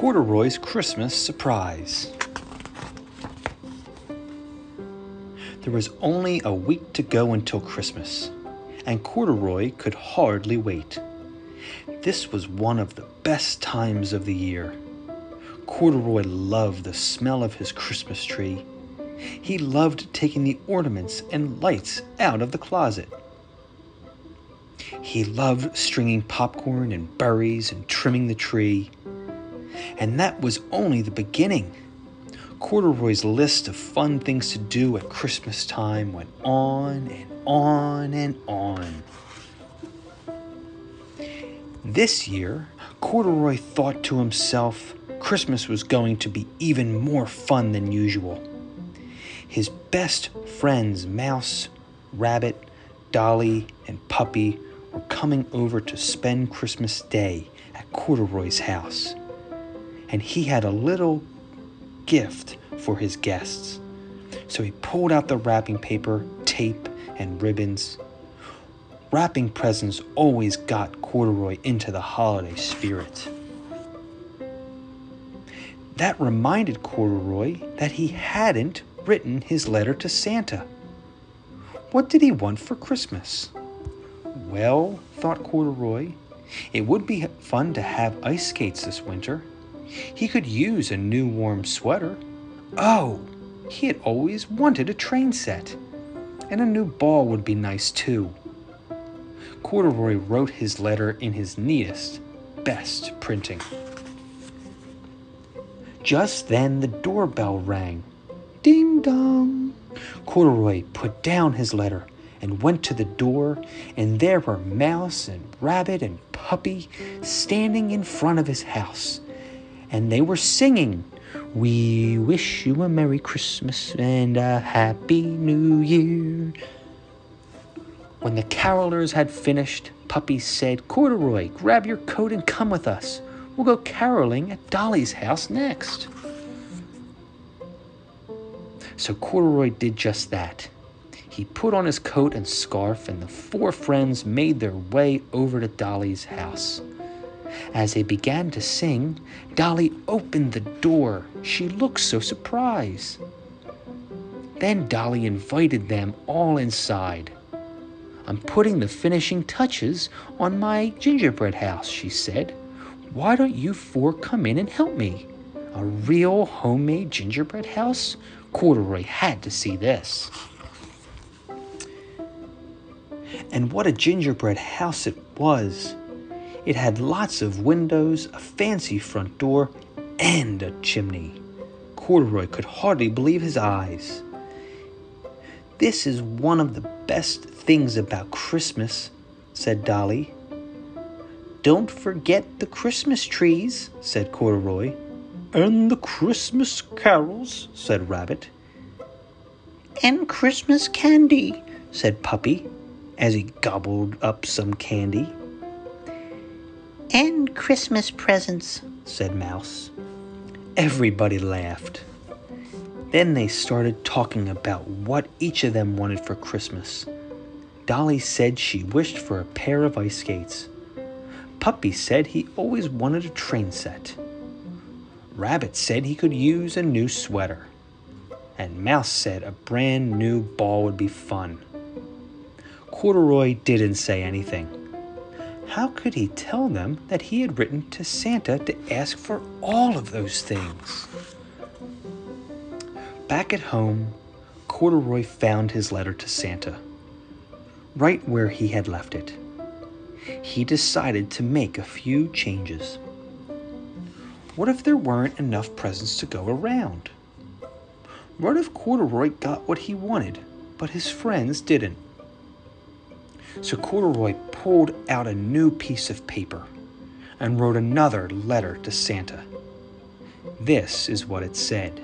Corduroy's Christmas Surprise. There was only a week to go until Christmas, and Corduroy could hardly wait. This was one of the best times of the year. Corduroy loved the smell of his Christmas tree. He loved taking the ornaments and lights out of the closet. He loved stringing popcorn and berries and trimming the tree. And that was only the beginning. Corduroy's list of fun things to do at Christmas time went on and on and on. This year, Corduroy thought to himself Christmas was going to be even more fun than usual. His best friends, Mouse, Rabbit, Dolly, and Puppy, were coming over to spend Christmas Day at Corduroy's house. And he had a little gift for his guests. So he pulled out the wrapping paper, tape, and ribbons. Wrapping presents always got Corduroy into the holiday spirit. That reminded Corduroy that he hadn't written his letter to Santa. What did he want for Christmas? Well, thought Corduroy, it would be fun to have ice skates this winter. He could use a new warm sweater. Oh, he had always wanted a train set. And a new ball would be nice too. Corduroy wrote his letter in his neatest, best printing. Just then the doorbell rang. Ding dong! Corduroy put down his letter and went to the door, and there were Mouse and Rabbit and Puppy standing in front of his house. And they were singing, We wish you a Merry Christmas and a Happy New Year. When the carolers had finished, Puppy said, Corduroy, grab your coat and come with us. We'll go caroling at Dolly's house next. So Corduroy did just that. He put on his coat and scarf, and the four friends made their way over to Dolly's house. As they began to sing, Dolly opened the door. She looked so surprised. Then Dolly invited them all inside. I'm putting the finishing touches on my gingerbread house, she said. Why don't you four come in and help me? A real homemade gingerbread house? Corduroy had to see this. And what a gingerbread house it was! It had lots of windows, a fancy front door, and a chimney. Corduroy could hardly believe his eyes. This is one of the best things about Christmas, said Dolly. Don't forget the Christmas trees, said Corduroy. And the Christmas carols, said Rabbit. And Christmas candy, said Puppy, as he gobbled up some candy. And Christmas presents, said Mouse. Everybody laughed. Then they started talking about what each of them wanted for Christmas. Dolly said she wished for a pair of ice skates. Puppy said he always wanted a train set. Rabbit said he could use a new sweater. And Mouse said a brand new ball would be fun. Corduroy didn't say anything. How could he tell them that he had written to Santa to ask for all of those things? Back at home, Corduroy found his letter to Santa, right where he had left it. He decided to make a few changes. What if there weren't enough presents to go around? What if Corduroy got what he wanted, but his friends didn't? So Corduroy pulled out a new piece of paper and wrote another letter to Santa. This is what it said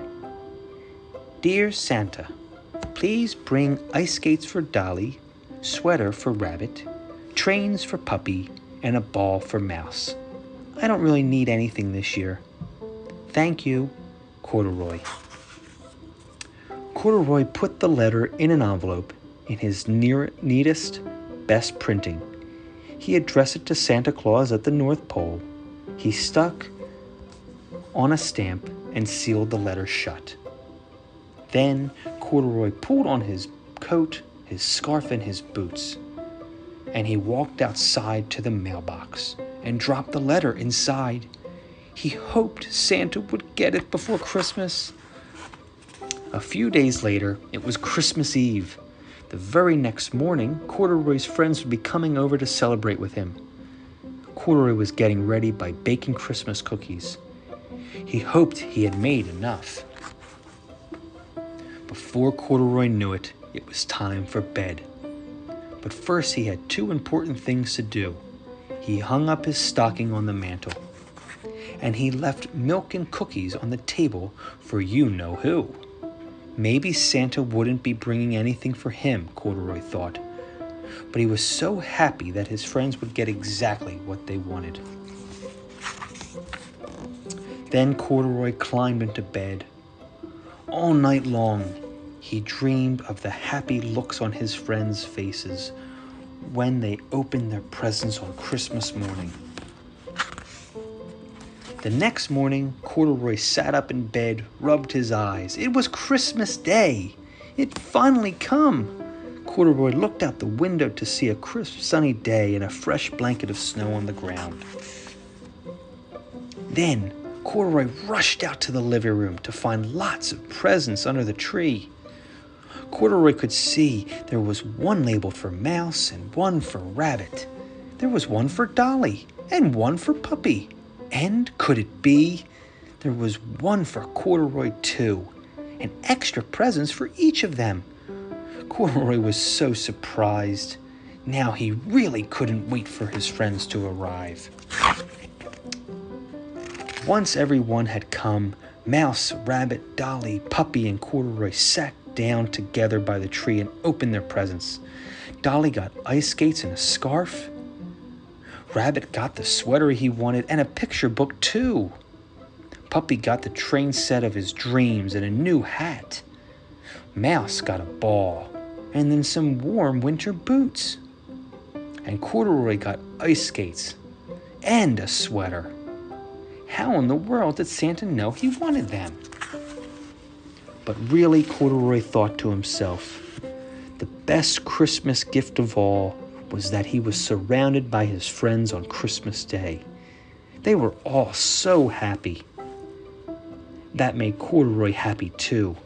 Dear Santa, please bring ice skates for Dolly, sweater for Rabbit, trains for Puppy, and a ball for Mouse. I don't really need anything this year. Thank you, Corduroy. Corduroy put the letter in an envelope in his near, neatest, best printing. He addressed it to Santa Claus at the North Pole. He stuck on a stamp and sealed the letter shut. Then Corduroy pulled on his coat, his scarf, and his boots, and he walked outside to the mailbox and dropped the letter inside. He hoped Santa would get it before Christmas. A few days later, it was Christmas Eve. The very next morning, Corduroy's friends would be coming over to celebrate with him. Corduroy was getting ready by baking Christmas cookies. He hoped he had made enough. Before Corduroy knew it, it was time for bed. But first, he had two important things to do. He hung up his stocking on the mantel, and he left milk and cookies on the table for you know who. Maybe Santa wouldn't be bringing anything for him, Corduroy thought. But he was so happy that his friends would get exactly what they wanted. Then Corduroy climbed into bed. All night long, he dreamed of the happy looks on his friends' faces when they opened their presents on Christmas morning. The next morning, Corduroy sat up in bed, rubbed his eyes. It was Christmas Day. It finally come. Corduroy looked out the window to see a crisp sunny day and a fresh blanket of snow on the ground. Then Corduroy rushed out to the living room to find lots of presents under the tree. Corduroy could see there was one labeled for Mouse and one for Rabbit. There was one for Dolly and one for Puppy. And could it be? There was one for Corduroy, too, and extra presents for each of them. Corduroy was so surprised. Now he really couldn't wait for his friends to arrive. Once everyone had come, Mouse, Rabbit, Dolly, Puppy, and Corduroy sat down together by the tree and opened their presents. Dolly got ice skates and a scarf. Rabbit got the sweater he wanted and a picture book, too. Puppy got the train set of his dreams and a new hat. Mouse got a ball and then some warm winter boots. And Corduroy got ice skates and a sweater. How in the world did Santa know he wanted them? But really, Corduroy thought to himself, the best Christmas gift of all was that he was surrounded by his friends on Christmas Day. They were all so happy. That made Corduroy happy too.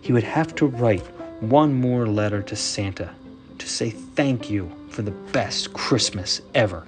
He would have to write one more letter to Santa to say thank you for the best Christmas ever.